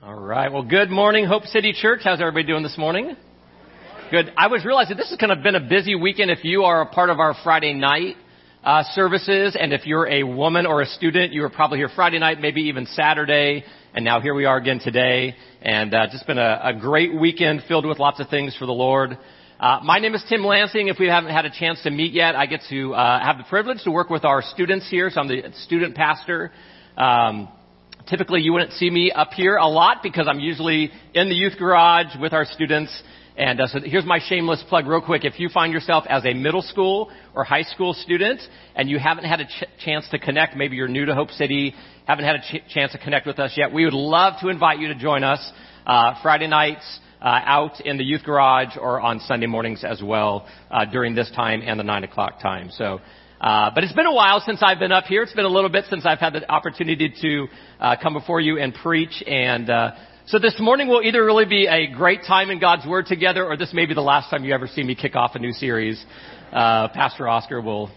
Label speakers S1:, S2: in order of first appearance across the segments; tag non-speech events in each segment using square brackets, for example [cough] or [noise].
S1: All right. Well, good morning, Hope City Church. How's everybody doing this morning? Good. I was realizing this has kind of been a busy weekend if you are a part of our Friday night uh, services, and if you're a woman or a student, you were probably here Friday night, maybe even Saturday, and now here we are again today. And uh, just been a, a great weekend filled with lots of things for the Lord. Uh, my name is Tim Lansing. If we haven't had a chance to meet yet, I get to uh, have the privilege to work with our students here. So I'm the student pastor. Um, typically, you wouldn't see me up here a lot because I'm usually in the youth garage with our students. And uh, so here's my shameless plug, real quick. If you find yourself as a middle school or high school student and you haven't had a ch- chance to connect, maybe you're new to Hope City, haven't had a ch- chance to connect with us yet, we would love to invite you to join us uh, Friday nights uh, out in the youth garage or on Sunday mornings as well uh, during this time and the nine o'clock time. So. Uh, but it's been a while since I've been up here. It's been a little bit since I've had the opportunity to uh, come before you and preach. And uh, so this morning will either really be a great time in God's Word together, or this may be the last time you ever see me kick off a new series. Uh, Pastor Oscar will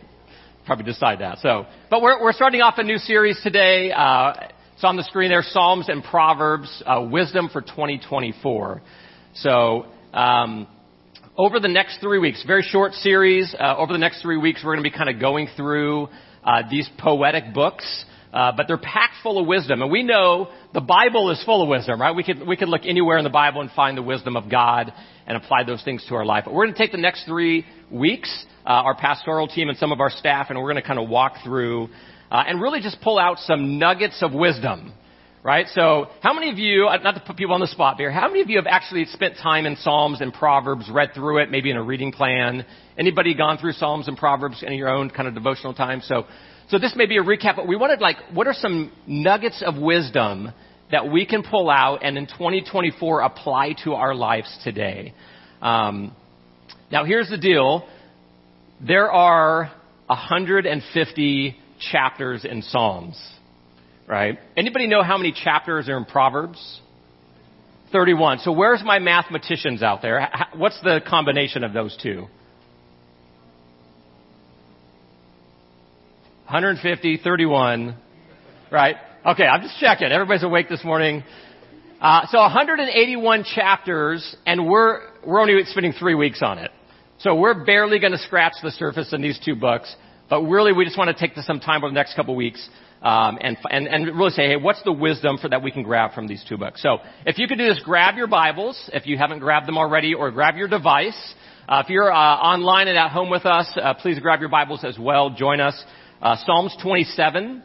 S1: probably decide that. So, but we're we're starting off a new series today. Uh, it's on the screen there: Psalms and Proverbs, uh, Wisdom for 2024. So, um, over the next three weeks, very short series, uh, over the next three weeks, we're going to be kind of going through uh, these poetic books. Uh, but they're packed full of wisdom, and we know the Bible is full of wisdom, right? We could we could look anywhere in the Bible and find the wisdom of God and apply those things to our life. But we're going to take the next three weeks, uh, our pastoral team and some of our staff, and we're going to kind of walk through uh, and really just pull out some nuggets of wisdom right? So how many of you, uh, not to put people on the spot here, how many of you have actually spent time in Psalms and Proverbs, read through it, maybe in a reading plan? Anybody gone through Psalms and Proverbs in your own kind of devotional time? So, so this may be a recap, but we wanted like, what are some nuggets of wisdom that we can pull out and in 2024 apply to our lives today? Um, now here's the deal. There are 150 chapters in Psalms right? Anybody know how many chapters are in Proverbs? 31. So where's my mathematicians out there? What's the combination of those two? 150, 31, right? Okay, I'm just checking. Everybody's awake this morning. Uh, so 181 chapters, and we're we're only spending three weeks on it. So we're barely going to scratch the surface in these two books. But really, we just want to take some time over the next couple weeks um, and, and, and really say, hey, what's the wisdom for that we can grab from these two books? So if you could do this, grab your Bibles if you haven't grabbed them already, or grab your device. Uh, if you're uh, online and at home with us, uh, please grab your Bibles as well. Join us. Uh, Psalms 27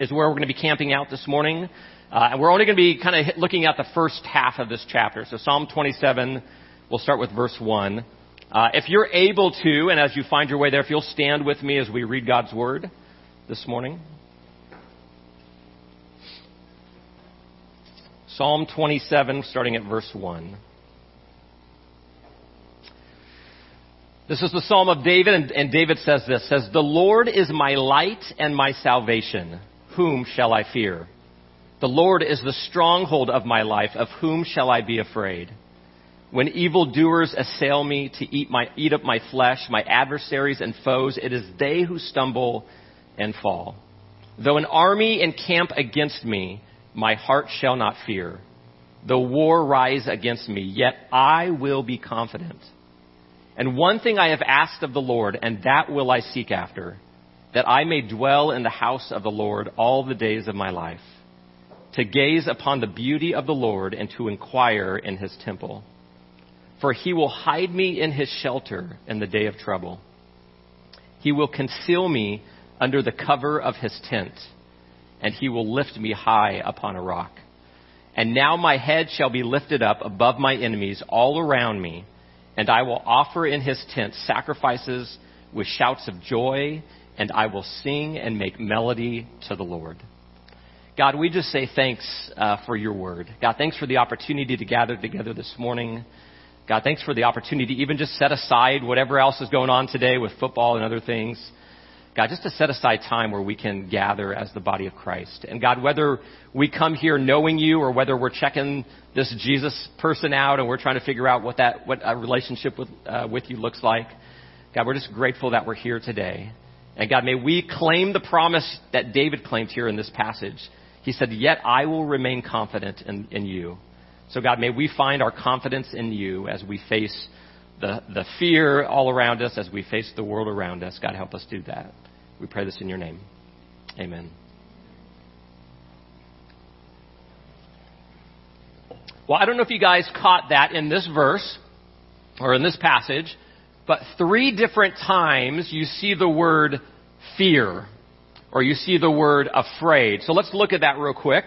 S1: is where we're going to be camping out this morning. Uh, and we're only going to be kind of looking at the first half of this chapter. So Psalm 27, we'll start with verse 1. Uh, if you're able to, and as you find your way there, if you'll stand with me as we read God's Word this morning. Psalm 27, starting at verse 1. This is the Psalm of David, and, and, David says this, says, The Lord is my light and my salvation. Whom shall I fear? The Lord is the stronghold of my life. Of whom shall I be afraid? When evildoers assail me to eat, my, eat up my flesh, my adversaries and foes, it is they who stumble and fall. Though an army encamp against me, my heart shall not fear. The war rise against me, yet I will be confident. And one thing I have asked of the Lord, and that will I seek after, that I may dwell in the house of the Lord all the days of my life, to gaze upon the beauty of the Lord and to inquire in his temple. For he will hide me in his shelter in the day of trouble. He will conceal me under the cover of his tent and he will lift me high upon a rock. And now my head shall be lifted up above my enemies all around me, and I will offer in his tent sacrifices with shouts of joy, and I will sing and make melody to the Lord. God, we just say thanks uh, for your word. God, thanks for the opportunity to gather together this morning. God, thanks for the opportunity to even just set aside whatever else is going on today with football and other things God, just to set aside time where we can gather as the body of Christ. And God, whether we come here knowing you or whether we're checking this Jesus person out and we're trying to figure out what that, what a relationship with, uh, with you looks like, God, we're just grateful that we're here today. And God, may we claim the promise that David claimed here in this passage. He said, Yet I will remain confident in, in you. So, God, may we find our confidence in you as we face the, the fear all around us, as we face the world around us. God, help us do that. We pray this in your name. Amen. Well, I don't know if you guys caught that in this verse or in this passage, but three different times you see the word fear or you see the word afraid. So let's look at that real quick.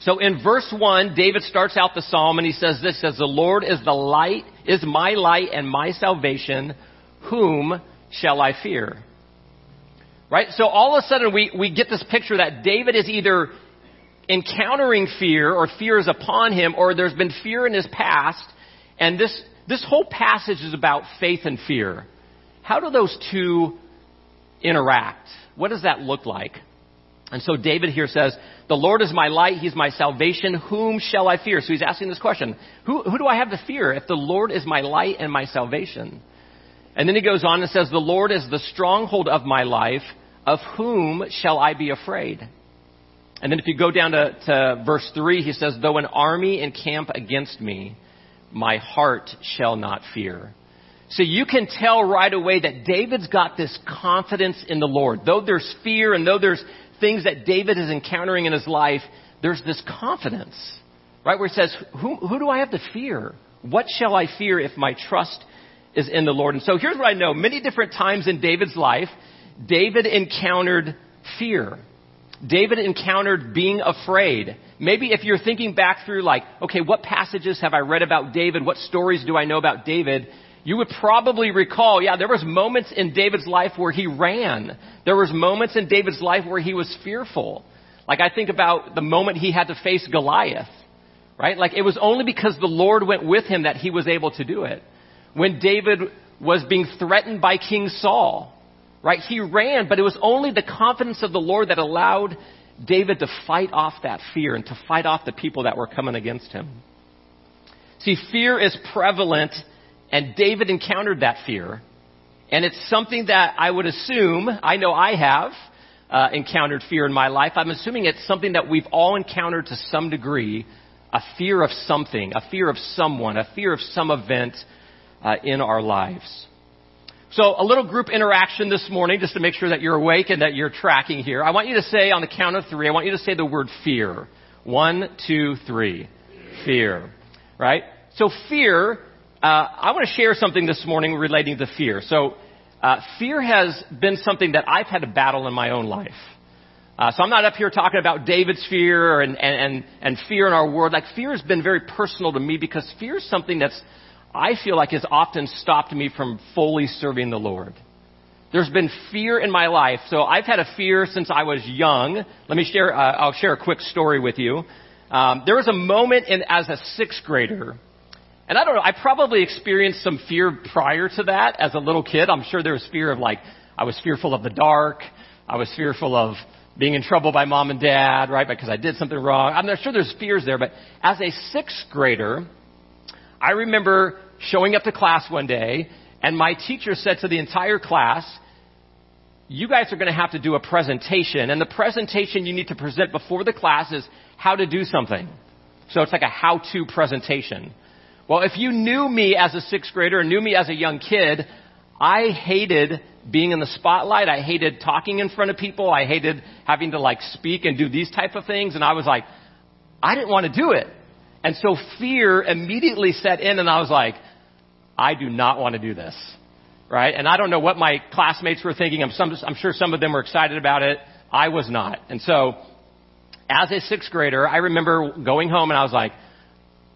S1: So in verse 1, David starts out the psalm and he says this, says, the Lord is the light, is my light and my salvation. Whom shall I fear? Right? So all of a sudden we, we get this picture that David is either encountering fear or fear is upon him or there's been fear in his past. And this, this whole passage is about faith and fear. How do those two interact? What does that look like? And so David here says, the Lord is my light, He's my salvation, whom shall I fear? So he's asking this question, who, who do I have to fear if the Lord is my light and my salvation? And then he goes on and says, the Lord is the stronghold of my life, of whom shall I be afraid? And then if you go down to, to verse 3, he says, though an army encamp against me, my heart shall not fear. So you can tell right away that David's got this confidence in the Lord. Though there's fear and though there's things that David is encountering in his life, there's this confidence, right? Where he says, who, who do I have to fear? What shall I fear if my trust is in the Lord? And so here's what I know. Many different times in David's life, David encountered fear. David encountered being afraid. Maybe if you're thinking back through like, okay, what passages have I read about David? What stories do I know about David? you would probably recall, yeah, there was moments in David's life where he ran. There was moments in David's life where he was fearful. Like I think about the moment he had to face Goliath, right? Like it was only because the Lord went with him that he was able to do it. When David was being threatened by King Saul, right? He ran, but it was only the confidence of the Lord that allowed David to fight off that fear and to fight off the people that were coming against him. See, fear is prevalent and David encountered that fear. And it's something that I would assume, I know I have uh, encountered fear in my life. I'm assuming it's something that we've all encountered to some degree a fear of something, a fear of someone, a fear of some event uh, in our lives. So, a little group interaction this morning just to make sure that you're awake and that you're tracking here. I want you to say on the count of three, I want you to say the word fear. One, two, three. Fear. Right? So, fear uh, I want to share something this morning relating to fear. So, uh, fear has been something that I've had to battle in my own life. Uh, so I'm not up here talking about David's fear and, and, and fear in our world. Like fear has been very personal to me because fear is something that's, I feel like has often stopped me from fully serving the Lord. There's been fear in my life. So I've had a fear since I was young. Let me share, uh, I'll share a quick story with you. Um, there was a moment in, as a sixth grader and I don't know, I probably experienced some fear prior to that as a little kid. I'm sure there was fear of like, I was fearful of the dark. I was fearful of being in trouble by mom and dad, right? Because I did something wrong. I'm not sure there's fears there, but as a sixth grader, I remember showing up to class one day and my teacher said to the entire class, you guys are going to have to do a presentation and the presentation you need to present before the class is how to do something. So it's like a how-to presentation. Well, if you knew me as a sixth grader knew me as a young kid, I hated being in the spotlight. I hated talking in front of people. I hated having to like speak and do these type of things. And I was like, I didn't want to do it. And so fear immediately set in and I was like, I do not want to do this. Right? And I don't know what my classmates were thinking. I'm, some, I'm sure some of them were excited about it. I was not. And so as a sixth grader, I remember going home and I was like,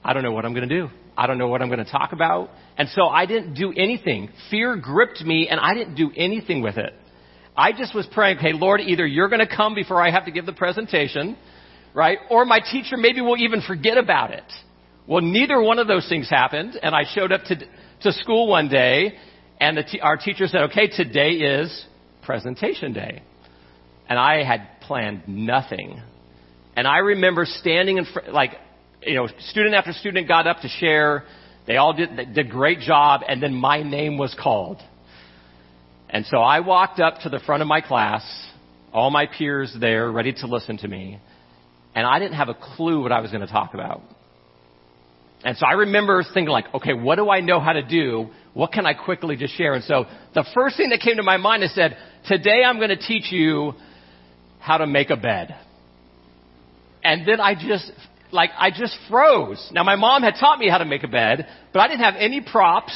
S1: I don't know what I'm going to do. I don't know what I'm going to talk about. And so I didn't do anything. Fear gripped me and I didn't do anything with it. I just was praying, okay, Lord, either you're going to come before I have to give the presentation, right? Or my teacher maybe will even forget about it. Well, neither one of those things happened. And I showed up to, to school one day and t- our teacher said, okay, today is presentation day. And I had planned nothing. And I remember standing in front, like, you know, student after student got up to share. They all did, they did a great job, and then my name was called. And so I walked up to the front of my class, all my peers there, ready to listen to me. And I didn't have a clue what I was going to talk about. And so I remember thinking like, okay, what do I know how to do? What can I quickly just share? And so the first thing that came to my mind is said, today I'm going to teach you how to make a bed. And then I just, like, I just froze. Now my mom had taught me how to make a bed, but I didn't have any props.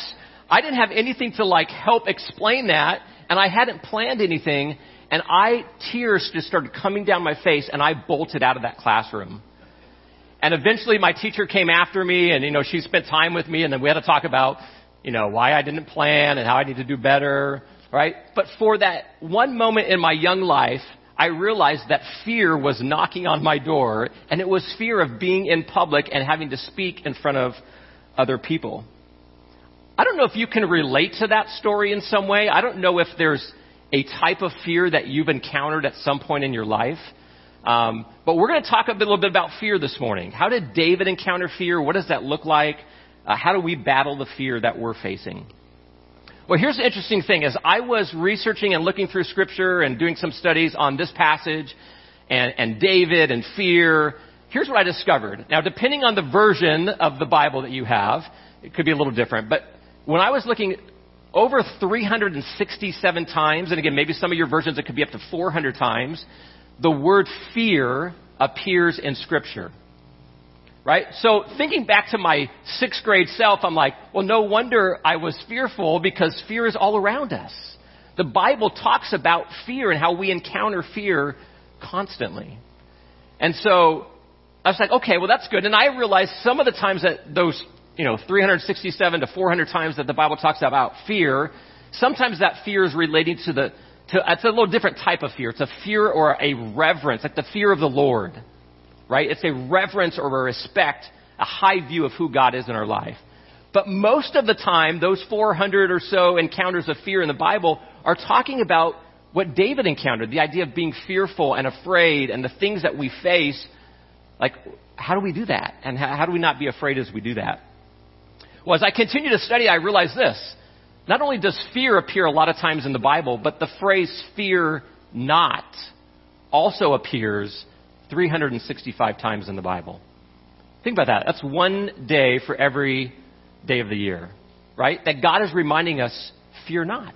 S1: I didn't have anything to like help explain that, and I hadn't planned anything, and I, tears just started coming down my face, and I bolted out of that classroom. And eventually my teacher came after me and, you know, she spent time with me and then we had to talk about, you know, why I didn't plan and how I need to do better, right? But for that one moment in my young life, I realized that fear was knocking on my door and it was fear of being in public and having to speak in front of other people. I don't know if you can relate to that story in some way. I don't know if there's a type of fear that you've encountered at some point in your life. Um, but we're going to talk a little bit about fear this morning. How did David encounter fear? What does that look like? Uh, how do we battle the fear that we're facing? Well, here's the interesting thing: as I was researching and looking through Scripture and doing some studies on this passage and, and David and fear, here's what I discovered. Now, depending on the version of the Bible that you have, it could be a little different. But when I was looking over 367 times, and again, maybe some of your versions it could be up to 400 times, the word fear appears in Scripture. Right? So thinking back to my sixth grade self, I'm like, well, no wonder I was fearful because fear is all around us. The Bible talks about fear and how we encounter fear constantly. And so I was like, okay, well, that's good. And I realized some of the times that those, you know, 367 to 400 times that the Bible talks about fear, sometimes that fear is relating to the to, it's a little different type of fear. It's a fear or a reverence, like the fear of the Lord, right? It's a reverence or a respect, a high view of who God is in our life. But most of the time, those 400 or so encounters of fear in the Bible are talking about what David encountered, the idea of being fearful and afraid and the things that we face. Like, how do we do that? And how, how do we not be afraid as we do that? Well, as I continue to study, I realize this not only does fear appear a lot of times in the Bible, but the phrase fear not also appears 365 times in the Bible. Think about that. That's one day for every day of the year, right? That God is reminding us, fear not,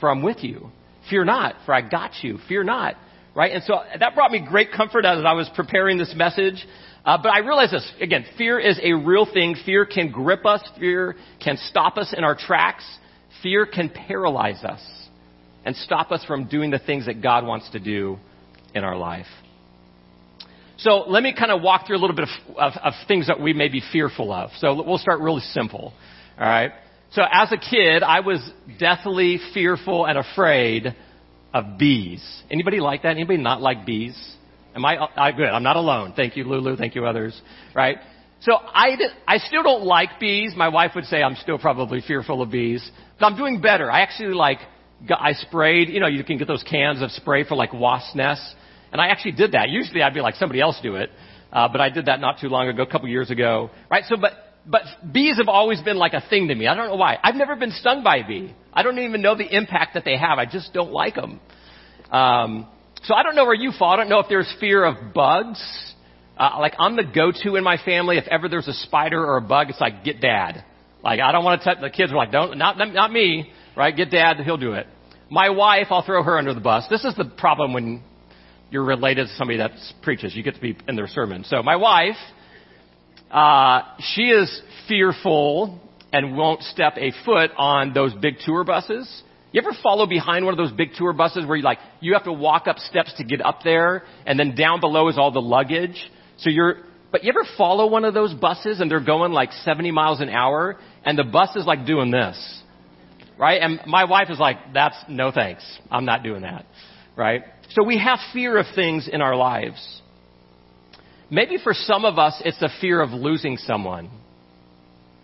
S1: for I'm with you. Fear not, for I got you. Fear not, right? And so that brought me great comfort as I was preparing this message. Uh, but I realize this again. Fear is a real thing. Fear can grip us. Fear can stop us in our tracks. Fear can paralyze us and stop us from doing the things that God wants to do in our life. So let me kind of walk through a little bit of, of, of, things that we may be fearful of. So we'll start really simple. All right. So as a kid, I was deathly fearful and afraid of bees. Anybody like that? Anybody not like bees? Am I, I good? I'm not alone. Thank you, Lulu. Thank you, others. Right. So I, I still don't like bees. My wife would say I'm still probably fearful of bees. But I'm doing better. I actually like, I sprayed, you know, you can get those cans of spray for like wasp nests. And I actually did that. Usually I'd be like, somebody else do it. Uh, but I did that not too long ago, a couple years ago. Right? So, but, but bees have always been like a thing to me. I don't know why. I've never been stung by a bee. I don't even know the impact that they have. I just don't like them. Um, so I don't know where you fall. I don't know if there's fear of bugs. Uh, like I'm the go-to in my family. If ever there's a spider or a bug, it's like get dad. Like I don't want to touch. The kids are like, don't, not, not me, right? Get dad, he'll do it. My wife, I'll throw her under the bus. This is the problem when you're related to somebody that preaches. You get to be in their sermon. So my wife, uh, she is fearful and won't step a foot on those big tour buses. You ever follow behind one of those big tour buses where you like you have to walk up steps to get up there, and then down below is all the luggage. So you're, but you ever follow one of those buses and they're going like 70 miles an hour and the bus is like doing this? Right? And my wife is like, that's no thanks. I'm not doing that. Right? So we have fear of things in our lives. Maybe for some of us, it's the fear of losing someone.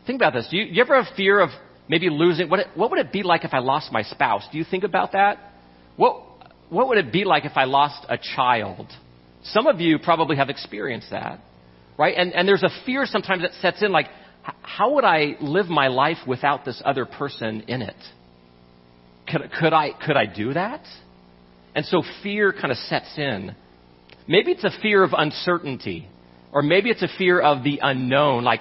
S1: Think about this. Do you, you ever have fear of maybe losing? What, what would it be like if I lost my spouse? Do you think about that? What, what would it be like if I lost a child? Some of you probably have experienced that, right? And, and there's a fear sometimes that sets in like, how would I live my life without this other person in it? Could, could I, could I do that? And so fear kind of sets in. Maybe it's a fear of uncertainty. Or maybe it's a fear of the unknown. Like,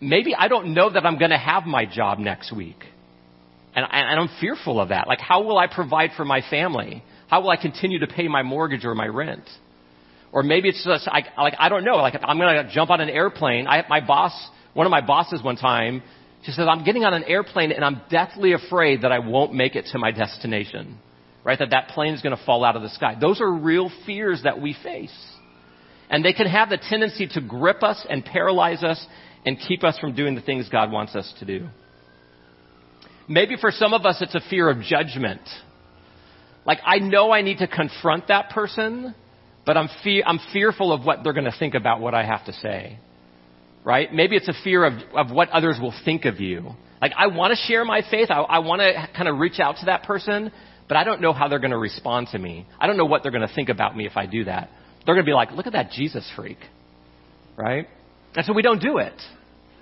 S1: maybe I don't know that I'm going to have my job next week. And, and I'm fearful of that. Like, how will I provide for my family? How will I continue to pay my mortgage or my rent? Or maybe it's just like, like I don't know. Like, I'm going to jump on an airplane. I, my boss, one of my bosses one time, she says, I'm getting on an airplane and I'm deathly afraid that I won't make it to my destination. Right? That that plane is going to fall out of the sky. Those are real fears that we face. And they can have the tendency to grip us and paralyze us and keep us from doing the things God wants us to do. Maybe for some of us, it's a fear of judgment. Like, I know I need to confront that person, but I'm, fe- I'm fearful of what they're going to think about what I have to say. Right? Maybe it's a fear of, of what others will think of you. Like, I want to share my faith. I, I want to kind of reach out to that person, but I don't know how they're going to respond to me. I don't know what they're going to think about me if I do that. They're going to be like, look at that Jesus freak. Right? And so we don't do it.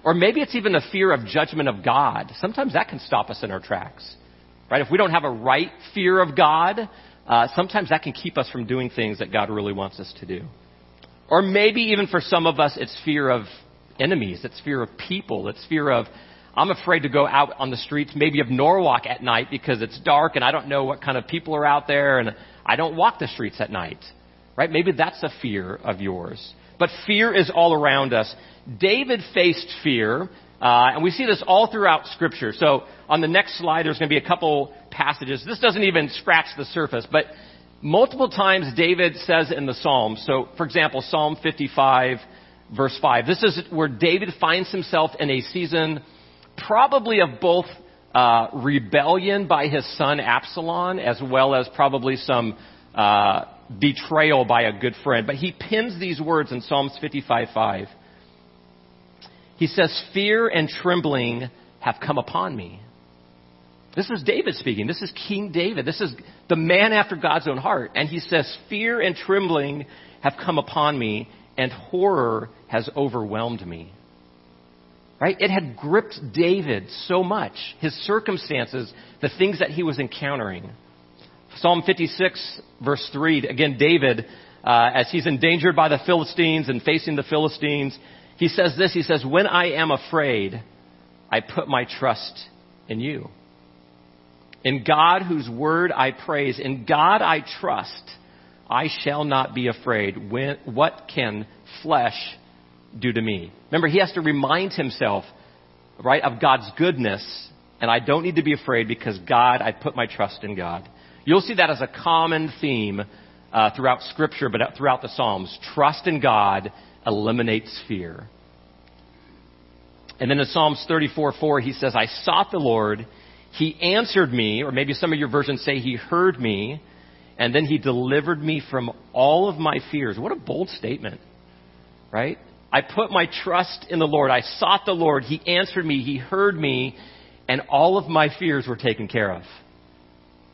S1: Or maybe it's even a fear of judgment of God. Sometimes that can stop us in our tracks. Right? If we don't have a right fear of God, uh, sometimes that can keep us from doing things that God really wants us to do. Or maybe even for some of us, it's fear of enemies. It's fear of people. It's fear of, I'm afraid to go out on the streets, maybe of Norwalk at night because it's dark and I don't know what kind of people are out there and I don't walk the streets at night. Right? Maybe that's a fear of yours. But fear is all around us. David faced fear, uh, and we see this all throughout Scripture. So on the next slide, there's going to be a couple passages. This doesn't even scratch the surface, but multiple times David says in the Psalms. So, for example, Psalm 55, verse 5. This is where David finds himself in a season probably of both uh, rebellion by his son Absalom, as well as probably some uh, betrayal by a good friend. But he pins these words in Psalms 55:5. He says, Fear and trembling have come upon me. This is David speaking. This is King David. This is the man after God's own heart. And he says, Fear and trembling have come upon me, and horror has overwhelmed me. Right? It had gripped David so much, his circumstances, the things that he was encountering. Psalm 56, verse 3, again, David, uh, as he's endangered by the Philistines and facing the Philistines, he says this He says, When I am afraid, I put my trust in you. In God, whose word I praise, in God I trust, I shall not be afraid. When, what can flesh do to me? Remember, he has to remind himself, right, of God's goodness, and I don't need to be afraid because God, I put my trust in God. You'll see that as a common theme uh, throughout Scripture, but throughout the Psalms. Trust in God eliminates fear. And then in Psalms 34 4, he says, I sought the Lord. He answered me, or maybe some of your versions say he heard me, and then he delivered me from all of my fears. What a bold statement, right? I put my trust in the Lord. I sought the Lord. He answered me. He heard me, and all of my fears were taken care of.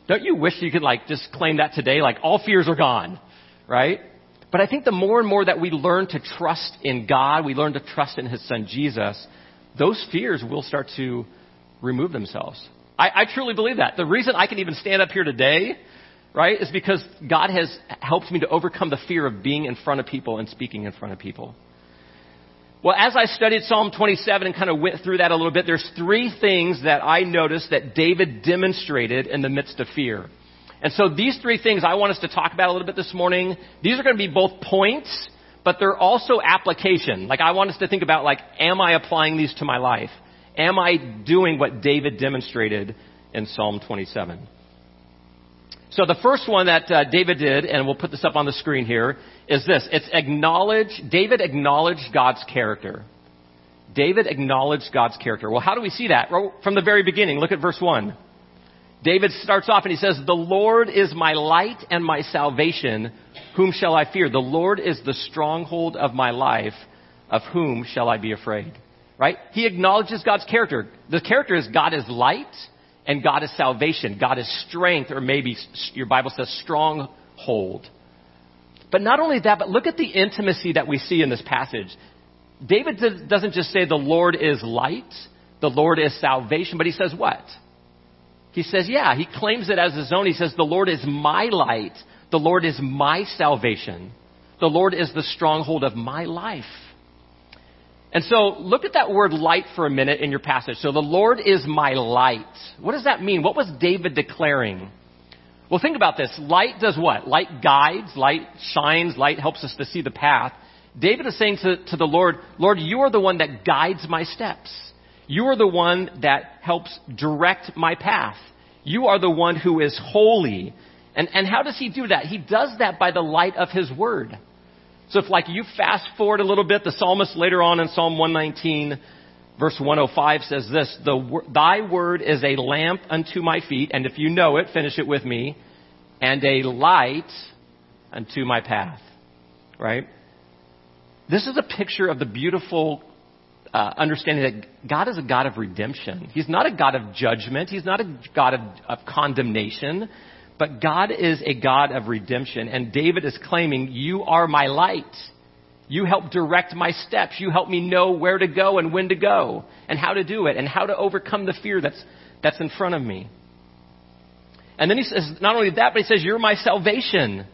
S1: Don't you wish you could like just claim that today? Like all fears are gone, right? But I think the more and more that we learn to trust in God, we learn to trust in His Son Jesus, those fears will start to remove themselves. I, I truly believe that. The reason I can even stand up here today, right, is because God has helped me to overcome the fear of being in front of people and speaking in front of people. Well, as I studied Psalm 27 and kind of went through that a little bit, there's three things that I noticed that David demonstrated in the midst of fear. And so these three things I want us to talk about a little bit this morning. These are going to be both points, but they're also application. Like I want us to think about like, am I applying these to my life? Am I doing what David demonstrated in Psalm 27? So the first one that uh, David did, and we'll put this up on the screen here, is this. It's acknowledge, David acknowledged God's character. David acknowledged God's character. Well, how do we see that? Well, from the very beginning, look at verse 1. David starts off and he says, The Lord is my light and my salvation. Whom shall I fear? The Lord is the stronghold of my life. Of whom shall I be afraid? Right? He acknowledges God's character. The character is God is light and God is salvation. God is strength, or maybe your Bible says stronghold. But not only that, but look at the intimacy that we see in this passage. David doesn't just say the Lord is light, the Lord is salvation, but he says what? He says, yeah, he claims it as his own. He says, the Lord is my light, the Lord is my salvation. the Lord is the stronghold of my life. And so look at that word light for a minute in your passage. So the Lord is my light. What does that mean? What was David declaring? Well, think about this. Light does what? Light guides, light shines, light helps us to see the path. David is saying to, to the Lord, Lord, you are the one that guides my steps. You are the one that helps direct my path. You are the one who is holy. And, and how does he do that? He does that by the light of his word. So if like you fast forward a little bit, the psalmist later on in Psalm 119, verse 105 says this, the, thy word is a lamp unto my feet, and if you know it, finish it with me, and a light unto my path. Right? This is a picture of the beautiful uh, understanding that God is a God of redemption. He's not a God of judgment. He's not a God of, of condemnation. But God is a God of redemption, and David is claiming, You are my light. You help direct my steps. You help me know where to go and when to go, and how to do it, and how to overcome the fear that's, that's in front of me. And then he says, not only that, but he says, You're my salvation.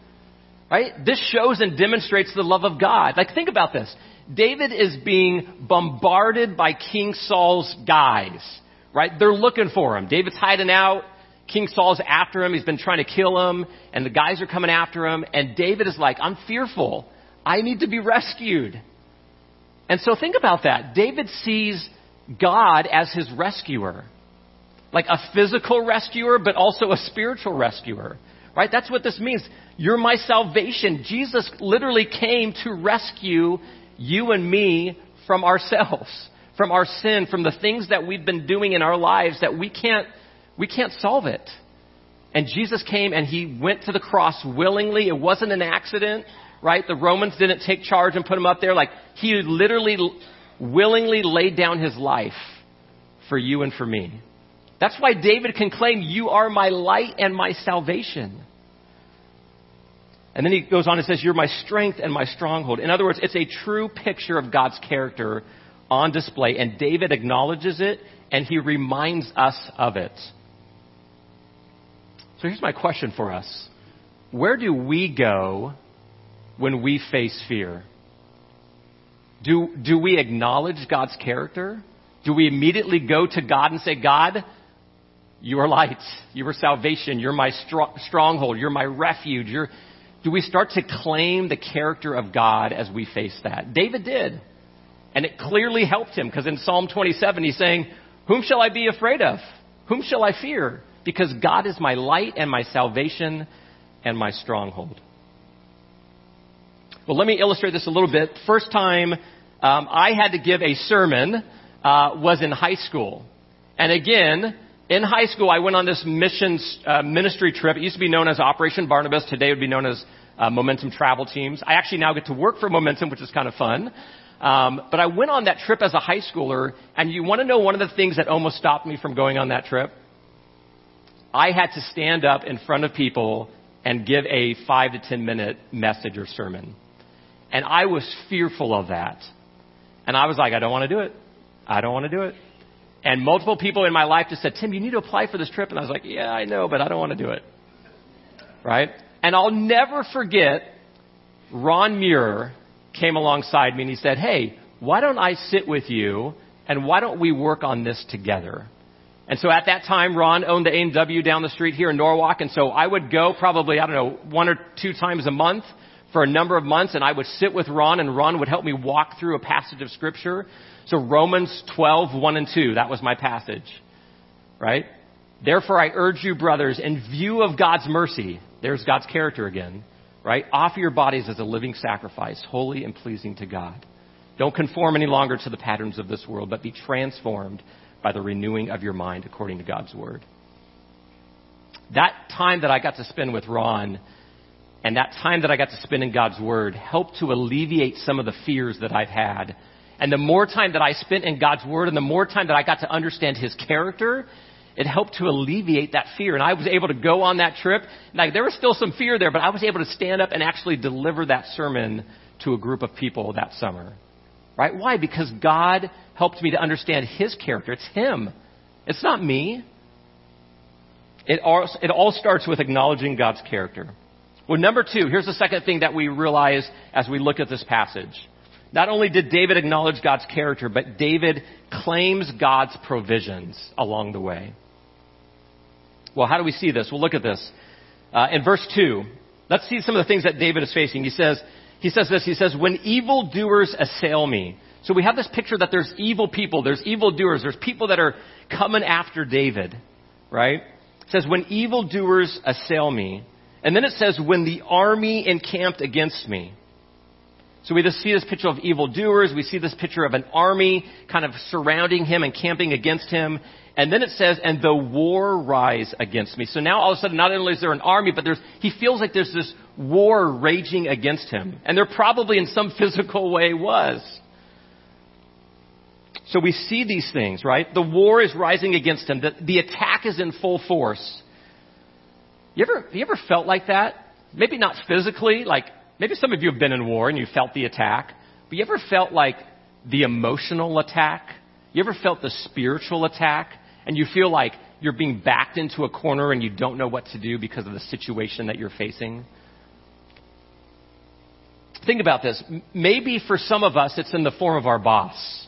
S1: Right? This shows and demonstrates the love of God. Like, think about this. David is being bombarded by King Saul's guys. Right? They're looking for him. David's hiding out. King Saul's after him. He's been trying to kill him, and the guys are coming after him. And David is like, I'm fearful. I need to be rescued. And so think about that. David sees God as his rescuer. Like a physical rescuer, but also a spiritual rescuer. Right? That's what this means. You're my salvation. Jesus literally came to rescue you and me from ourselves, from our sin, from the things that we've been doing in our lives that we can't we can't solve it. And Jesus came and he went to the cross willingly. It wasn't an accident, right? The Romans didn't take charge and put him up there. Like, he literally willingly laid down his life for you and for me. That's why David can claim, You are my light and my salvation. And then he goes on and says, You're my strength and my stronghold. In other words, it's a true picture of God's character on display. And David acknowledges it and he reminds us of it. So here's my question for us Where do we go when we face fear? Do, do we acknowledge God's character? Do we immediately go to God and say, God, you are light, you are salvation, you're my stronghold, you're my refuge. You're... Do we start to claim the character of God as we face that? David did. And it clearly helped him because in Psalm 27 he's saying, Whom shall I be afraid of? Whom shall I fear? Because God is my light and my salvation and my stronghold. Well, let me illustrate this a little bit. First time um, I had to give a sermon uh, was in high school. And again, in high school, I went on this missions uh, ministry trip. It used to be known as Operation Barnabas. Today it would be known as uh, Momentum Travel Teams. I actually now get to work for Momentum, which is kind of fun. Um, but I went on that trip as a high schooler, and you want to know one of the things that almost stopped me from going on that trip? I had to stand up in front of people and give a five to ten minute message or sermon. And I was fearful of that. And I was like, I don't want to do it. I don't want to do it. And multiple people in my life just said, Tim, you need to apply for this trip. And I was like, yeah, I know, but I don't want to do it. Right? And I'll never forget Ron Muir came alongside me and he said, hey, why don't I sit with you and why don't we work on this together? And so at that time, Ron owned the A&W down the street here in Norwalk. And so I would go probably, I don't know, one or two times a month for a number of months. And I would sit with Ron and Ron would help me walk through a passage of scripture. So Romans 12, 1 and 2, that was my passage. Right? Therefore I urge you, brothers, in view of God's mercy, there's God's character again, right? Offer your bodies as a living sacrifice, holy and pleasing to God. Don't conform any longer to the patterns of this world, but be transformed by the renewing of your mind according to God's word. That time that I got to spend with Ron and that time that I got to spend in God's word helped to alleviate some of the fears that I've had. And the more time that I spent in God's word and the more time that I got to understand his character, it helped to alleviate that fear. And I was able to go on that trip. Like there was still some fear there, but I was able to stand up and actually deliver that sermon to a group of people that summer. Right? Why? Because God helped me to understand His character. It's Him. It's not me. It all, it all starts with acknowledging God's character. Well, number two, here's the second thing that we realize as we look at this passage. Not only did David acknowledge God's character, but David claims God's provisions along the way. Well, how do we see this? We'll look at this. Uh, in verse 2, let's see some of the things that David is facing. He says, he says this, he says, when evildoers assail me. So we have this picture that there's evil people, there's evildoers, there's people that are coming after David, right? It says, when evildoers assail me. And then it says, when the army encamped against me. So we just see this picture of evildoers. We see this picture of an army kind of surrounding him and camping against him. And then it says, and the war rise against me. So now all of a sudden, not only is there an army, but there's, he feels like there's this war raging against him. And there probably in some physical way was. So we see these things, right? The war is rising against him. The, the attack is in full force. You ever, you ever felt like that? Maybe not physically, like maybe some of you have been in war and you felt the attack, but you ever felt like the emotional attack? You ever felt the spiritual attack? and you feel like you're being backed into a corner and you don't know what to do because of the situation that you're facing? Think about this. Maybe for some of us, it's in the form of our boss.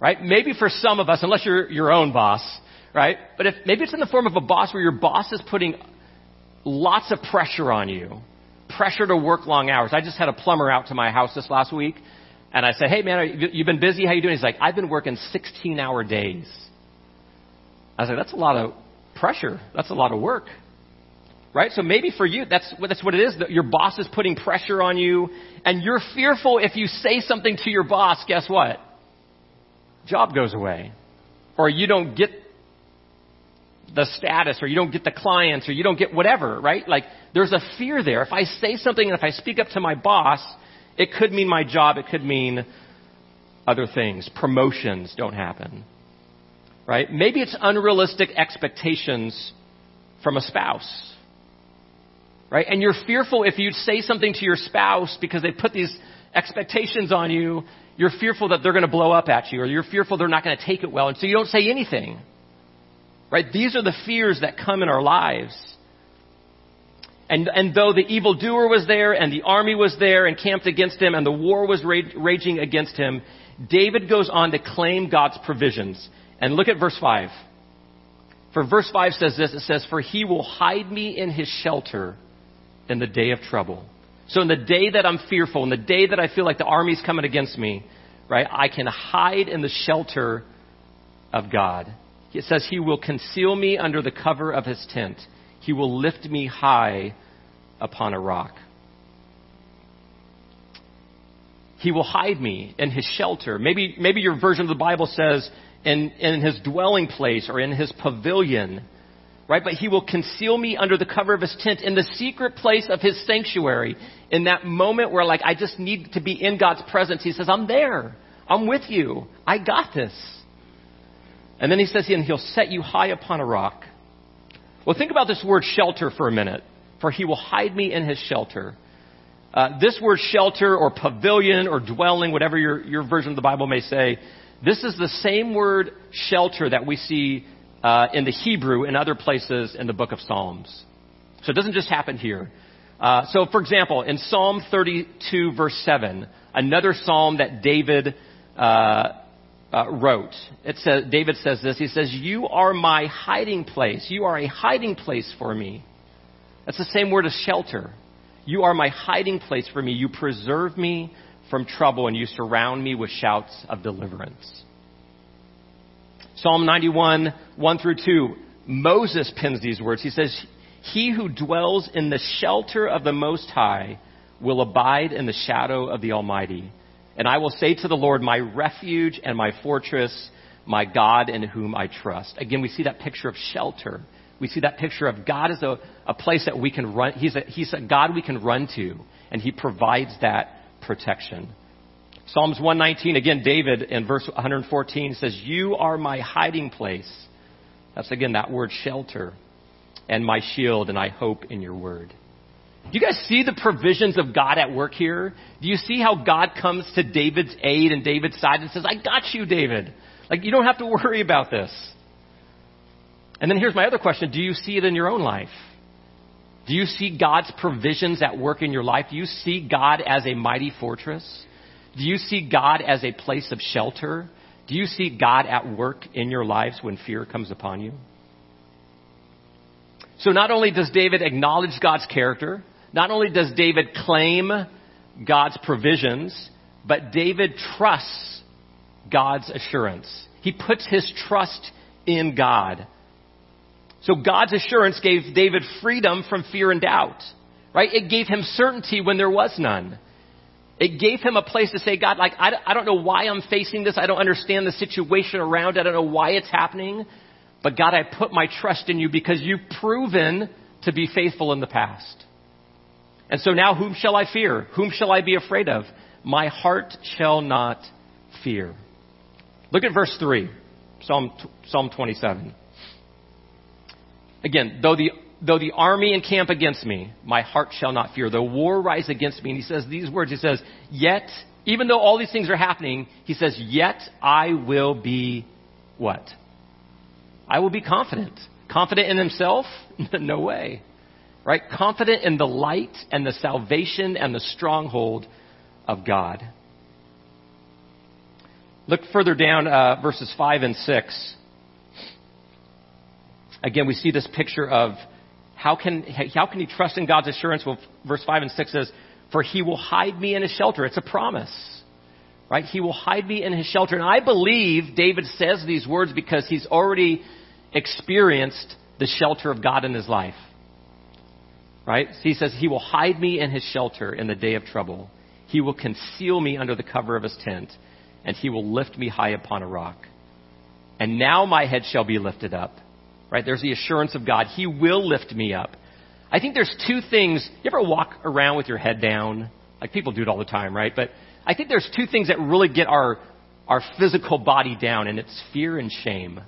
S1: Right? Maybe for some of us, unless you're your own boss, right? But if maybe it's in the form of a boss where your boss is putting lots of pressure on you, pressure to work long hours. I just had a plumber out to my house this last week, and I said, "Hey man, you've been busy. How you doing?" He's like, "I've been working 16-hour days." I was like, that's a lot of pressure. That's a lot of work. Right? So maybe for you, that's, that's what it is. That your boss is putting pressure on you, and you're fearful if you say something to your boss, guess what? Job goes away. Or you don't get the status, or you don't get the clients, or you don't get whatever, right? Like, there's a fear there. If I say something and if I speak up to my boss, it could mean my job, it could mean other things. Promotions don't happen right? Maybe it's unrealistic expectations from a spouse, right? And you're fearful if you say something to your spouse because they put these expectations on you, you're fearful that they're going to blow up at you, or you're fearful they're not going to take it well, and so you don't say anything. Right? These are the fears that come in our lives. And, and though the evildoer was there, and the army was there and camped against him, and the war was raging against him, David goes on to claim God's provisions. And look at verse 5. For verse 5 says this it says, For he will hide me in his shelter in the day of trouble. So in the day that I'm fearful, in the day that I feel like the army's coming against me, right, I can hide in the shelter of God. It says, He will conceal me under the cover of his tent. He will lift me high upon a rock. He will hide me in his shelter. Maybe, maybe your version of the Bible says, in, in his dwelling place or in his pavilion, right? But he will conceal me under the cover of his tent in the secret place of his sanctuary. In that moment where, like, I just need to be in God's presence, he says, I'm there. I'm with you. I got this. And then he says, and he'll set you high upon a rock. Well, think about this word shelter for a minute. For he will hide me in his shelter. Uh, this word shelter or pavilion or dwelling, whatever your, your version of the Bible may say, this is the same word shelter that we see uh, in the Hebrew and other places in the book of Psalms. So it doesn't just happen here. Uh, so, for example, in Psalm 32, verse 7, another psalm that David uh, uh, wrote, it says, David says this. He says, "You are my hiding place. You are a hiding place for me." That's the same word as shelter. You are my hiding place for me. You preserve me from trouble, and you surround me with shouts of deliverance. Psalm 91, 1 through 2, Moses pens these words. He says, He who dwells in the shelter of the Most High will abide in the shadow of the Almighty. And I will say to the Lord, My refuge and my fortress, my God in whom I trust. Again, we see that picture of shelter. We see that picture of God as a, a place that we can run. He's a, he's a God we can run to, and He provides that protection. Psalms 119, again, David in verse 114 says, You are my hiding place. That's again that word shelter and my shield, and I hope in your word. Do you guys see the provisions of God at work here? Do you see how God comes to David's aid and David's side and says, I got you, David. Like, you don't have to worry about this. And then here's my other question Do you see it in your own life? Do you see God's provisions at work in your life? Do you see God as a mighty fortress? Do you see God as a place of shelter? Do you see God at work in your lives when fear comes upon you? So not only does David acknowledge God's character, not only does David claim God's provisions, but David trusts God's assurance. He puts his trust in God. So God's assurance gave David freedom from fear and doubt, right? It gave him certainty when there was none. It gave him a place to say, God, like, I, I don't know why I'm facing this. I don't understand the situation around. I don't know why it's happening. But God, I put my trust in you because you've proven to be faithful in the past. And so now whom shall I fear? Whom shall I be afraid of? My heart shall not fear. Look at verse 3, Psalm, Psalm 27. Again, though the, though the army encamp against me, my heart shall not fear. Though war rise against me, and he says these words, he says, yet, even though all these things are happening, he says, yet I will be what? I will be confident. Confident in himself? [laughs] no way. Right? Confident in the light and the salvation and the stronghold of God. Look further down, uh, verses 5 and 6 again, we see this picture of how can, how can he trust in God's assurance? Well, verse 5 and 6 says, For he will hide me in his shelter. It's a promise. Right? He will hide me in his shelter. And I believe David says these words because he's already experienced the shelter of God in his life. Right? So he says, He will hide me in his shelter in the day of trouble. He will conceal me under the cover of his tent, and he will lift me high upon a rock. And now my head shall be lifted up right? There's the assurance of God. He will lift me up. I think there's two things. You ever walk around with your head down? Like people do it all the time, right? But I think there's two things that really get our, our physical body down, and it's fear and shame.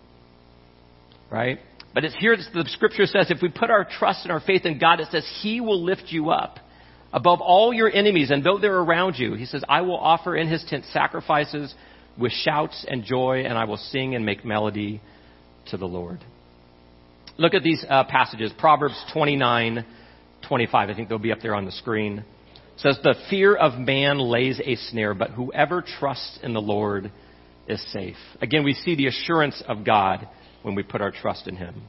S1: Right? But it's here, the scripture says, if we put our trust and our faith in God, it says He will lift you up above all your enemies, and though they're around you, He says, I will offer in His tent sacrifices with shouts and joy, and I will sing and make melody to the Lord. Look at these uh, passages. Proverbs 29, 25. I think they'll be up there on the screen. It says, The fear of man lays a snare, but whoever trusts in the Lord is safe. Again, we see the assurance of God when we put our trust in Him.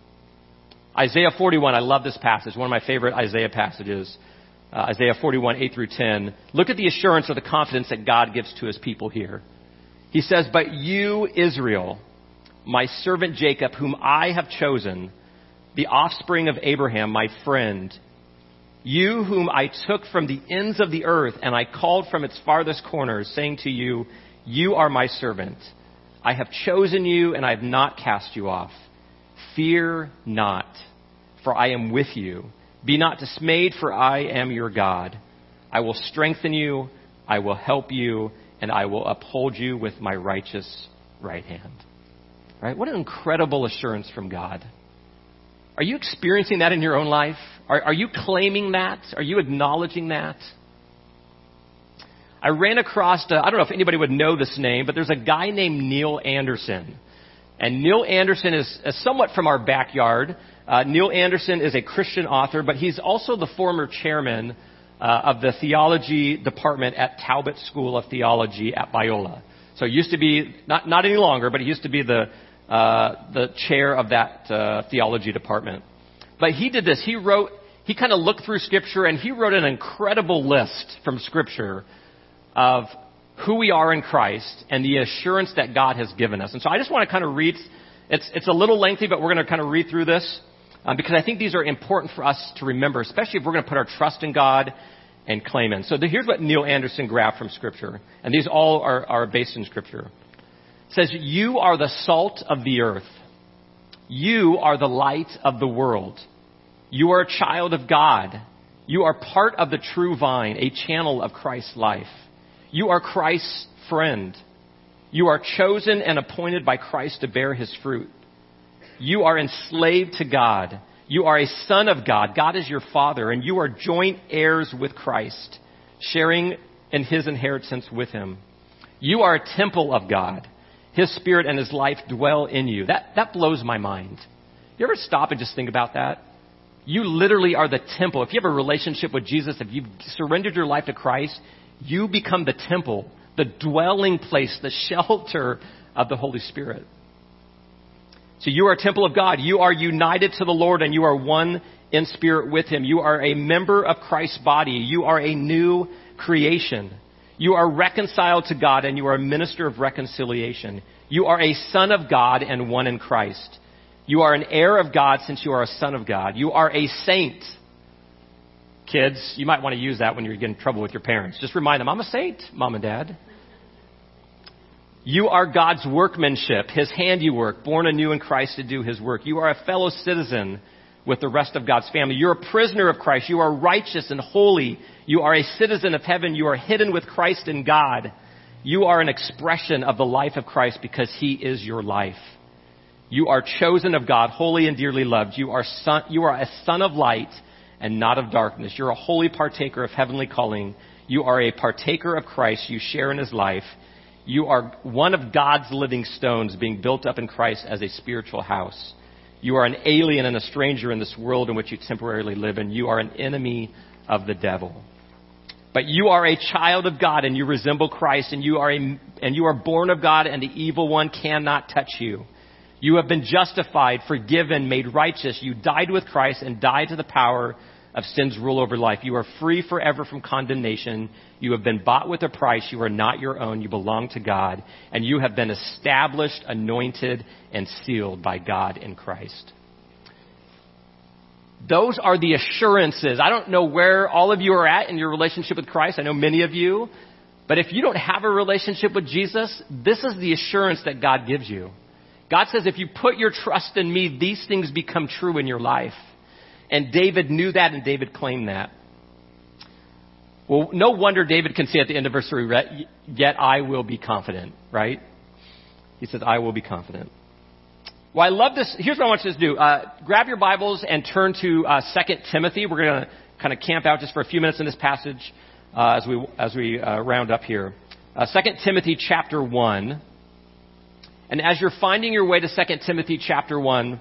S1: Isaiah 41, I love this passage, one of my favorite Isaiah passages. Uh, Isaiah 41, 8 through 10. Look at the assurance or the confidence that God gives to His people here. He says, But you, Israel, my servant Jacob, whom I have chosen, the offspring of Abraham, my friend, you whom I took from the ends of the earth and I called from its farthest corners, saying to you, You are my servant. I have chosen you and I have not cast you off. Fear not, for I am with you. Be not dismayed, for I am your God. I will strengthen you, I will help you, and I will uphold you with my righteous right hand. Right? What an incredible assurance from God. Are you experiencing that in your own life? Are, are you claiming that? Are you acknowledging that? I ran across, I don't know if anybody would know this name, but there's a guy named Neil Anderson. And Neil Anderson is, is somewhat from our backyard. Uh, Neil Anderson is a Christian author, but he's also the former chairman uh, of the theology department at Talbot School of Theology at Biola. So it used to be, not, not any longer, but he used to be the uh, the chair of that uh, theology department. But he did this. He wrote, he kind of looked through Scripture and he wrote an incredible list from Scripture of who we are in Christ and the assurance that God has given us. And so I just want to kind of read, it's, it's a little lengthy, but we're going to kind of read through this um, because I think these are important for us to remember, especially if we're going to put our trust in God and claim Him. So the, here's what Neil Anderson grabbed from Scripture. And these all are, are based in Scripture says, You are the salt of the earth. You are the light of the world. You are a child of God. You are part of the true vine, a channel of Christ's life. You are Christ's friend. You are chosen and appointed by Christ to bear his fruit. You are enslaved to God. You are a son of God. God is your father, and you are joint heirs with Christ, sharing in his inheritance with him. You are a temple of God. His Spirit and His life dwell in you. That, that blows my mind. You ever stop and just think about that? You literally are the temple. If you have a relationship with Jesus, if you've surrendered your life to Christ, you become the temple, the dwelling place, the shelter of the Holy Spirit. So you are a temple of God. You are united to the Lord and you are one in spirit with Him. You are a member of Christ's body. You are a new creation. You are reconciled to God and you are a minister of reconciliation. You are a son of God and one in Christ. You are an heir of God since you are a son of God. You are a saint. Kids, you might want to use that when you're getting in trouble with your parents. Just remind them, I'm a saint, mom and dad. You are God's workmanship, His handiwork, born anew in Christ to do His work. You are a fellow citizen with the rest of God's family. You're a prisoner of Christ. You are righteous and holy. You are a citizen of heaven. You are hidden with Christ in God. You are an expression of the life of Christ because He is your life. You are chosen of God, holy and dearly loved. You are, son, you are a son of light and not of darkness. You're a holy partaker of heavenly calling. You are a partaker of Christ. You share in His life. You are one of God's living stones being built up in Christ as a spiritual house. You are an alien and a stranger in this world in which you temporarily live, and you are an enemy of the devil. But you are a child of God and you resemble Christ and you are a, and you are born of God and the evil one cannot touch you. You have been justified, forgiven, made righteous. You died with Christ and died to the power of sin's rule over life. You are free forever from condemnation. You have been bought with a price. You are not your own. You belong to God. And you have been established, anointed, and sealed by God in Christ. Those are the assurances. I don't know where all of you are at in your relationship with Christ. I know many of you. But if you don't have a relationship with Jesus, this is the assurance that God gives you. God says, if you put your trust in me, these things become true in your life. And David knew that and David claimed that. Well, no wonder David can say at the end of verse 3, yet I will be confident, right? He says, I will be confident. Well, I love this. Here's what I want you to do. Uh, grab your Bibles and turn to uh, 2 Timothy. We're going to kind of camp out just for a few minutes in this passage uh, as we, as we uh, round up here. Uh, 2 Timothy chapter 1. And as you're finding your way to 2 Timothy chapter 1,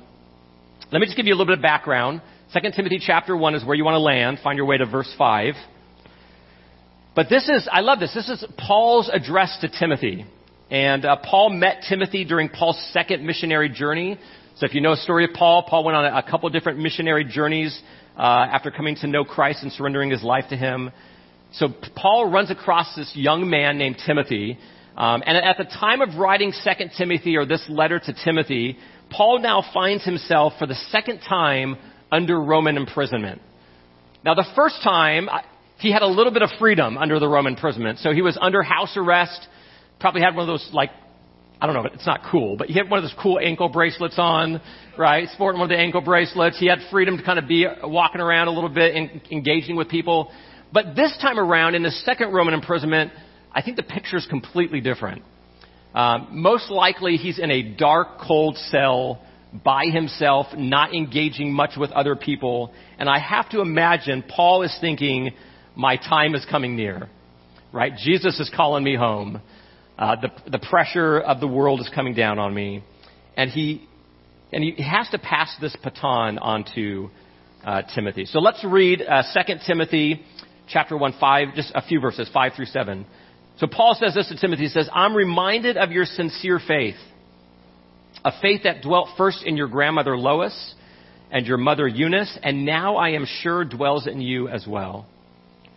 S1: let me just give you a little bit of background. 2 Timothy chapter 1 is where you want to land. Find your way to verse 5. But this is, I love this. This is Paul's address to Timothy. And uh, Paul met Timothy during Paul's second missionary journey. So if you know the story of Paul, Paul went on a, couple different missionary journeys uh, after coming to know Christ and surrendering his life to him. So Paul runs across this young man named Timothy. Um, and at the time of writing Second Timothy or this letter to Timothy, Paul now finds himself for the second time under Roman imprisonment. Now, the first time, he had a little bit of freedom under the Roman imprisonment. So he was under house arrest, probably had one of those, like, I don't know, it's not cool, but he had one of those cool ankle bracelets on, right? Sporting one of the ankle bracelets. He had freedom to kind of be walking around a little bit and engaging with people. But this time around, in the second Roman imprisonment, I think the picture is completely different. Um, most likely, he's in a dark, cold cell by himself, not engaging much with other people. And I have to imagine Paul is thinking, my time is coming near, right? Jesus is calling me home. Uh, the, the pressure of the world is coming down on me. And he, and he has to pass this baton on to uh, Timothy. So let's read uh, 2 Timothy chapter 1, 5, just a few verses, 5 through 7. So Paul says this to Timothy. He says, I'm reminded of your sincere faith a faith that dwelt first in your grandmother Lois and your mother Eunice, and now I am sure dwells in you as well.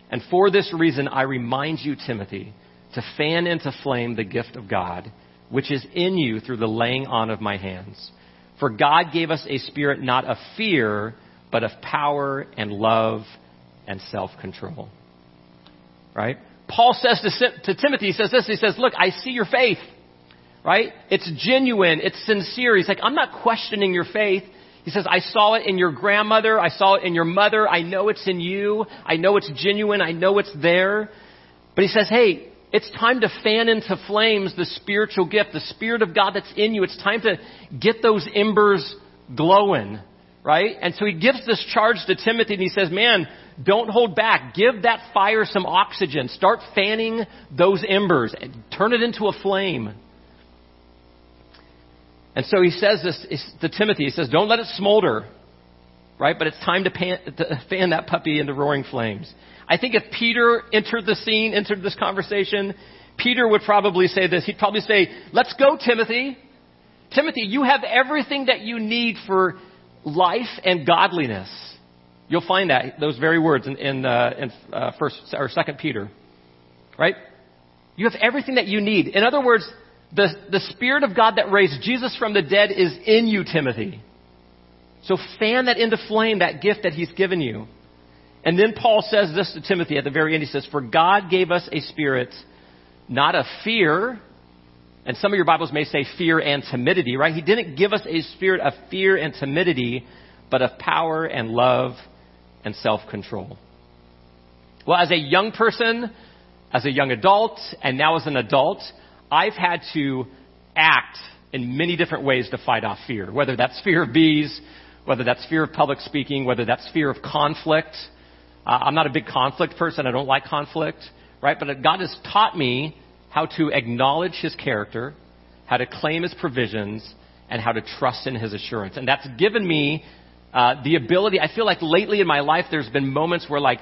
S1: And for this reason, I remind you, Timothy, to fan into flame the gift of God, which is in you through the laying on of my hands. For God gave us a spirit not of fear, but of power and love and self control. Right? Paul says to, to Timothy, he says this, he says, Look, I see your faith right? It's genuine. It's sincere. He's like, I'm not questioning your faith. He says, I saw it in your grandmother. I saw it in your mother. I know it's in you. I know it's genuine. I know it's there. But he says, hey, it's time to fan into flames the spiritual gift, the Spirit of God that's in you. It's time to get those embers glowing, right? And so he gives this charge to Timothy and he says, man, don't hold back. Give that fire some oxygen. Start fanning those embers and turn it into a flame. And so he says this to Timothy. He says, don't let it smolder. Right? But it's time to, pan, to fan that puppy into roaring flames. I think if Peter entered the scene, entered this conversation, Peter would probably say this. He'd probably say, let's go, Timothy. Timothy, you have everything that you need for life and godliness. You'll find that, those very words in, in, uh, in uh, first or second Peter. Right? You have everything that you need. In other words, the, the Spirit of God that raised Jesus from the dead is in you, Timothy. So fan that into flame, that gift that He's given you. And then Paul says this to Timothy at the very end. He says, For God gave us a spirit, not of fear, and some of your Bibles may say fear and timidity, right? He didn't give us a spirit of fear and timidity, but of power and love and self control. Well, as a young person, as a young adult, and now as an adult, I've had to act in many different ways to fight off fear, whether that's fear of bees, whether that's fear of public speaking, whether that's fear of conflict. Uh, I'm not a big conflict person. I don't like conflict, right? But God has taught me how to acknowledge His character, how to claim His provisions, and how to trust in His assurance. And that's given me uh, the ability. I feel like lately in my life, there's been moments where like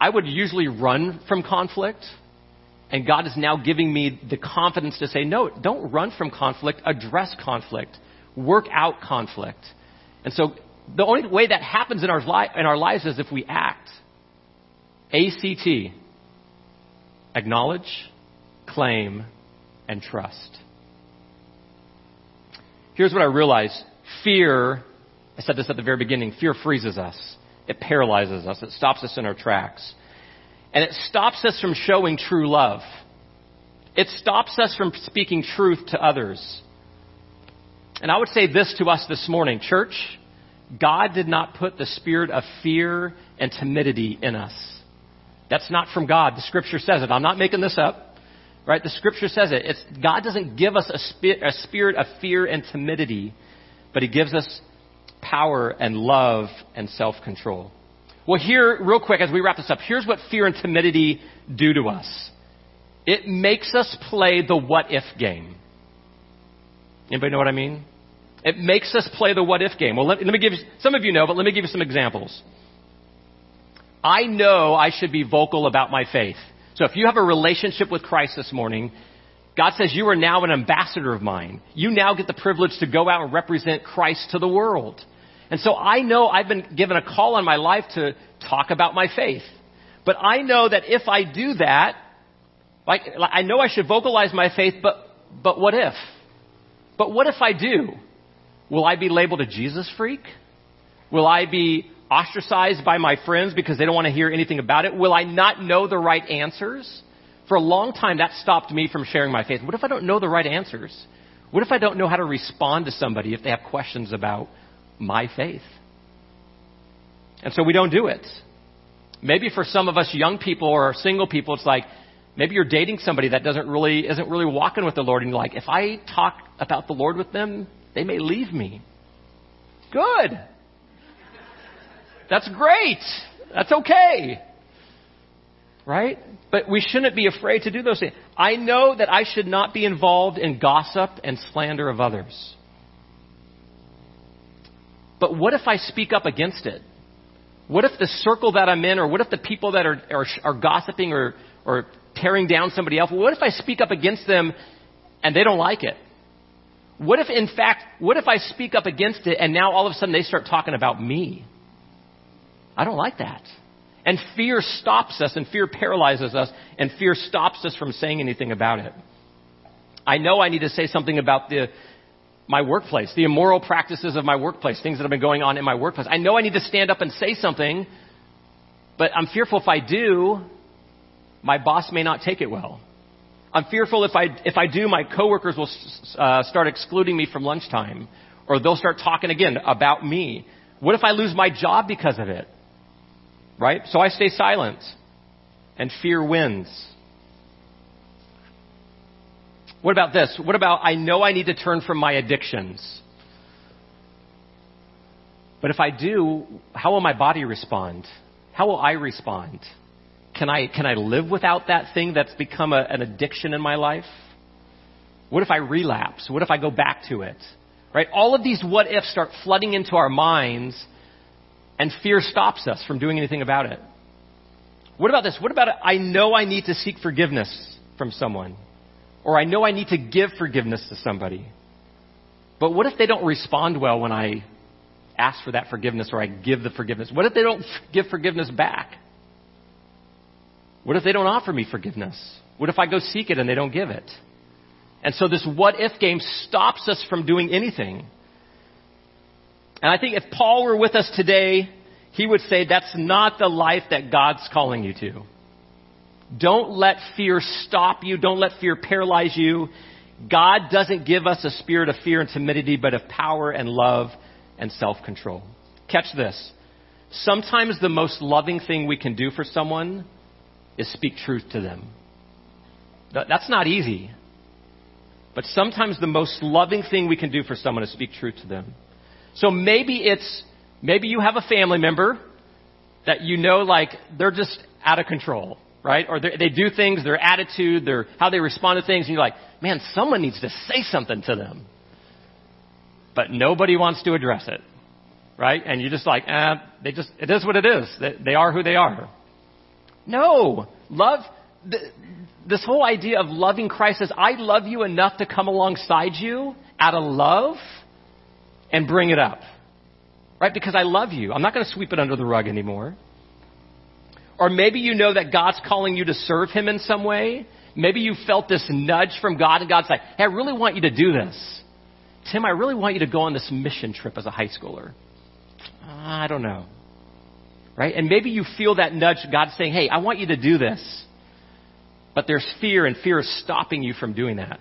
S1: I would usually run from conflict. And God is now giving me the confidence to say, no, don't run from conflict, address conflict, work out conflict. And so the only way that happens in our, li- in our lives is if we act. ACT. Acknowledge, claim, and trust. Here's what I realize. Fear, I said this at the very beginning, fear freezes us. It paralyzes us. It stops us in our tracks. And it stops us from showing true love. It stops us from speaking truth to others. And I would say this to us this morning, church. God did not put the spirit of fear and timidity in us. That's not from God. The scripture says it. I'm not making this up. Right? The scripture says it. It's, God doesn't give us a, spi- a spirit of fear and timidity, but He gives us power and love and self control. Well, here, real quick, as we wrap this up, here's what fear and timidity do to us it makes us play the what if game. Anybody know what I mean? It makes us play the what if game. Well, let, let me give you, some of you know, but let me give you some examples. I know I should be vocal about my faith. So if you have a relationship with Christ this morning, God says you are now an ambassador of mine. You now get the privilege to go out and represent Christ to the world. And so I know I've been given a call on my life to talk about my faith. But I know that if I do that, like, I know I should vocalize my faith, but, but what if? But what if I do? Will I be labeled a Jesus freak? Will I be ostracized by my friends because they don't want to hear anything about it? Will I not know the right answers? For a long time, that stopped me from sharing my faith. What if I don't know the right answers? What if I don't know how to respond to somebody if they have questions about my faith? And so we don't do it. Maybe for some of us young people or single people, it's like, maybe you're dating somebody that doesn't really, isn't really walking with the Lord and you're like, if I talk about the Lord with them, they may leave me. Good. That's great. That's okay. Right? But we shouldn't be afraid to do those things. I know that I should not be involved in gossip and slander of others. But what if I speak up against it? What if the circle that I'm in, or what if the people that are, are, are gossiping or, or tearing down somebody else, what if I speak up against them and they don't like it? What if, in fact, what if I speak up against it and now all of a sudden they start talking about me? I don't like that. And fear stops us, and fear paralyzes us, and fear stops us from saying anything about it. I know I need to say something about the, my workplace, the immoral practices of my workplace, things that have been going on in my workplace. I know I need to stand up and say something, but I'm fearful if I do, my boss may not take it well. I'm fearful if I, if I do, my coworkers will uh, start excluding me from lunchtime, or they'll start talking again about me. What if I lose my job because of it? Right? So I stay silent. And fear wins. What about this? What about I know I need to turn from my addictions? But if I do, how will my body respond? How will I respond? Can I, can I live without that thing that's become a, an addiction in my life? What if I relapse? What if I go back to it? Right? All of these what ifs start flooding into our minds and fear stops us from doing anything about it. What about this? What about I know I need to seek forgiveness from someone? Or I know I need to give forgiveness to somebody. But what if they don't respond well when I ask for that forgiveness or I give the forgiveness? What if they don't give forgiveness back? What if they don't offer me forgiveness? What if I go seek it and they don't give it? And so this what if game stops us from doing anything. And I think if Paul were with us today, he would say that's not the life that God's calling you to. Don't let fear stop you. Don't let fear paralyze you. God doesn't give us a spirit of fear and timidity, but of power and love and self control. Catch this. Sometimes the most loving thing we can do for someone is speak truth to them. That's not easy. But sometimes the most loving thing we can do for someone is speak truth to them. So maybe it's, maybe you have a family member that you know like they're just out of control, right? Or they do things, their attitude, their, how they respond to things, and you're like, man, someone needs to say something to them. But nobody wants to address it, right? And you're just like, eh, they just, it is what it is. They, they are who they are. No. Love, this whole idea of loving Christ is I love you enough to come alongside you out of love and bring it up. Right? Because I love you. I'm not going to sweep it under the rug anymore. Or maybe you know that God's calling you to serve Him in some way. Maybe you felt this nudge from God and God's like, hey, I really want you to do this. Tim, I really want you to go on this mission trip as a high schooler. I don't know. Right? And maybe you feel that nudge, God saying, hey, I want you to do this. But there's fear, and fear is stopping you from doing that.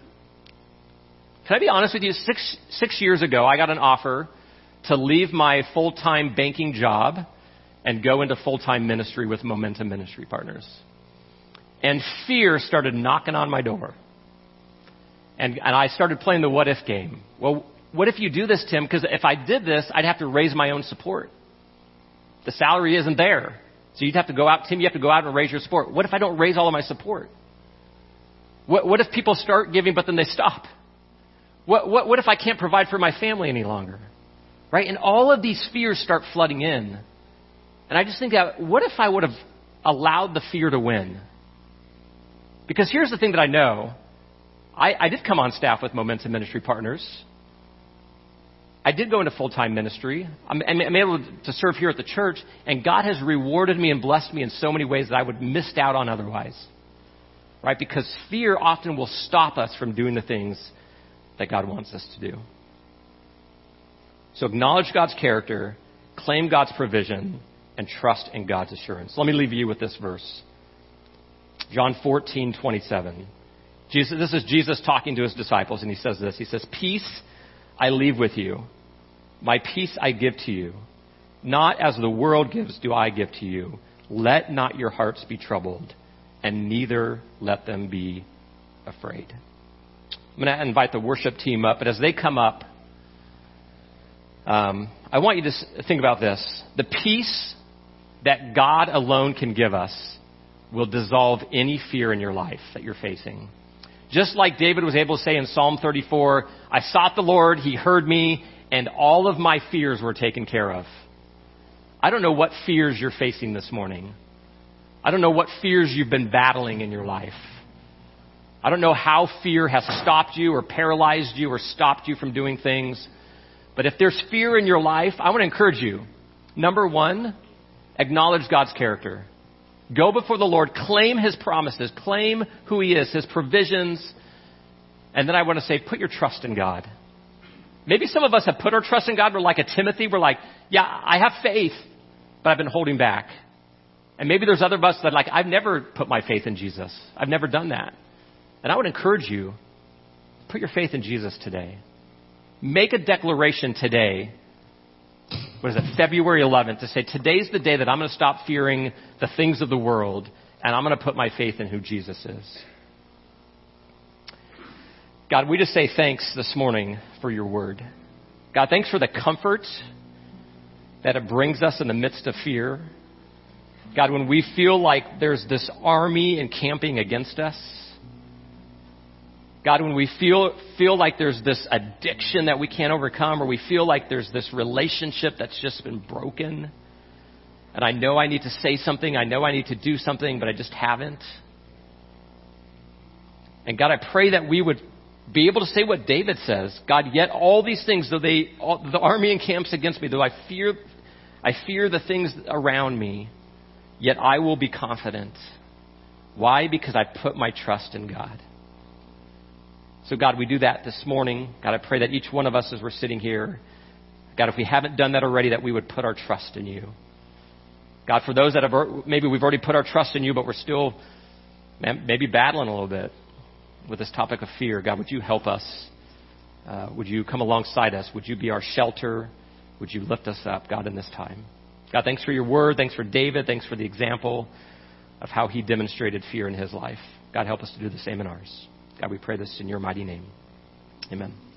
S1: Can I be honest with you? Six, six years ago, I got an offer to leave my full time banking job and go into full time ministry with Momentum Ministry Partners. And fear started knocking on my door. And, and I started playing the what if game. Well, what if you do this, Tim? Because if I did this, I'd have to raise my own support. The salary isn't there. So you'd have to go out, Tim, you have to go out and raise your support. What if I don't raise all of my support? What, what if people start giving but then they stop? What, what, what if I can't provide for my family any longer? Right? And all of these fears start flooding in. And I just think that, what if I would have allowed the fear to win? Because here's the thing that I know. I, I did come on staff with Momentum Ministry Partners. I did go into full time ministry. I'm, I'm, able to serve here at the church, and God has rewarded me and blessed me in so many ways that I would missed out on otherwise right? Because fear often will stop us from doing the things that God wants us to do. So acknowledge God's character, claim God's provision, and trust in God's assurance. Let me leave you with this verse. John 14, 27. Jesus, this is Jesus talking to his disciples, and he says this. He says, Peace I leave with you. My peace I give to you. Not as the world gives do I give to you. Let not your hearts be troubled and neither let them be afraid. I'm going to invite the worship team up, but as they come up, um, I want you to think about this. The peace that God alone can give us will dissolve any fear in your life that you're facing. Just like David was able to say in Psalm 34, I sought the Lord, He heard me, and all of my fears were taken care of. I don't know what fears you're facing this morning. I don't know what fears you've been battling in your life. I don't know how fear has stopped you or paralyzed you or stopped you from doing things. But if there's fear in your life, I want to encourage you. Number one, acknowledge God's character. Go before the Lord, claim His promises, claim who He is, His provisions, and then I want to say, put your trust in God. Maybe some of us have put our trust in God. We're like a Timothy. We're like, yeah, I have faith, but I've been holding back. And maybe there's other of us that like, I've never put my faith in Jesus. I've never done that. And I would encourage you, put your faith in Jesus today. Make a declaration today. What is it? February 11th to say, today's the day that I'm going to stop fearing the things of the world and I'm going to put my faith in who Jesus is. God, we just say thanks this morning for your word. God, thanks for the comfort that it brings us in the midst of fear. God, when we feel like there's this army encamping against us, God, when we feel, feel like there's this addiction that we can't overcome, or we feel like there's this relationship that's just been broken, And I know I need to say something. I know I need to do something, but I just haven't. And God, I pray that we would be able to say what David says. God, yet all these things, though they, all, the army encamps against me, though I fear, I fear the things around me, yet I will be confident. Why? Because I put my trust in God. So God, we do that this morning. God, I pray that each one of us as we're sitting here, God, if we haven't done that already, that we would put our trust in you. God, for those that have, maybe we've already put our trust in you, but we're still maybe battling a little bit with this topic of fear. God, would you help us? Uh, would you come alongside us? Would you be our shelter? Would you lift us up, God, in this time? God, thanks for your word. Thanks for David. Thanks for the example of how he demonstrated fear in his life. God, help us to do the same in ours. God, we pray this in your mighty name. Amen.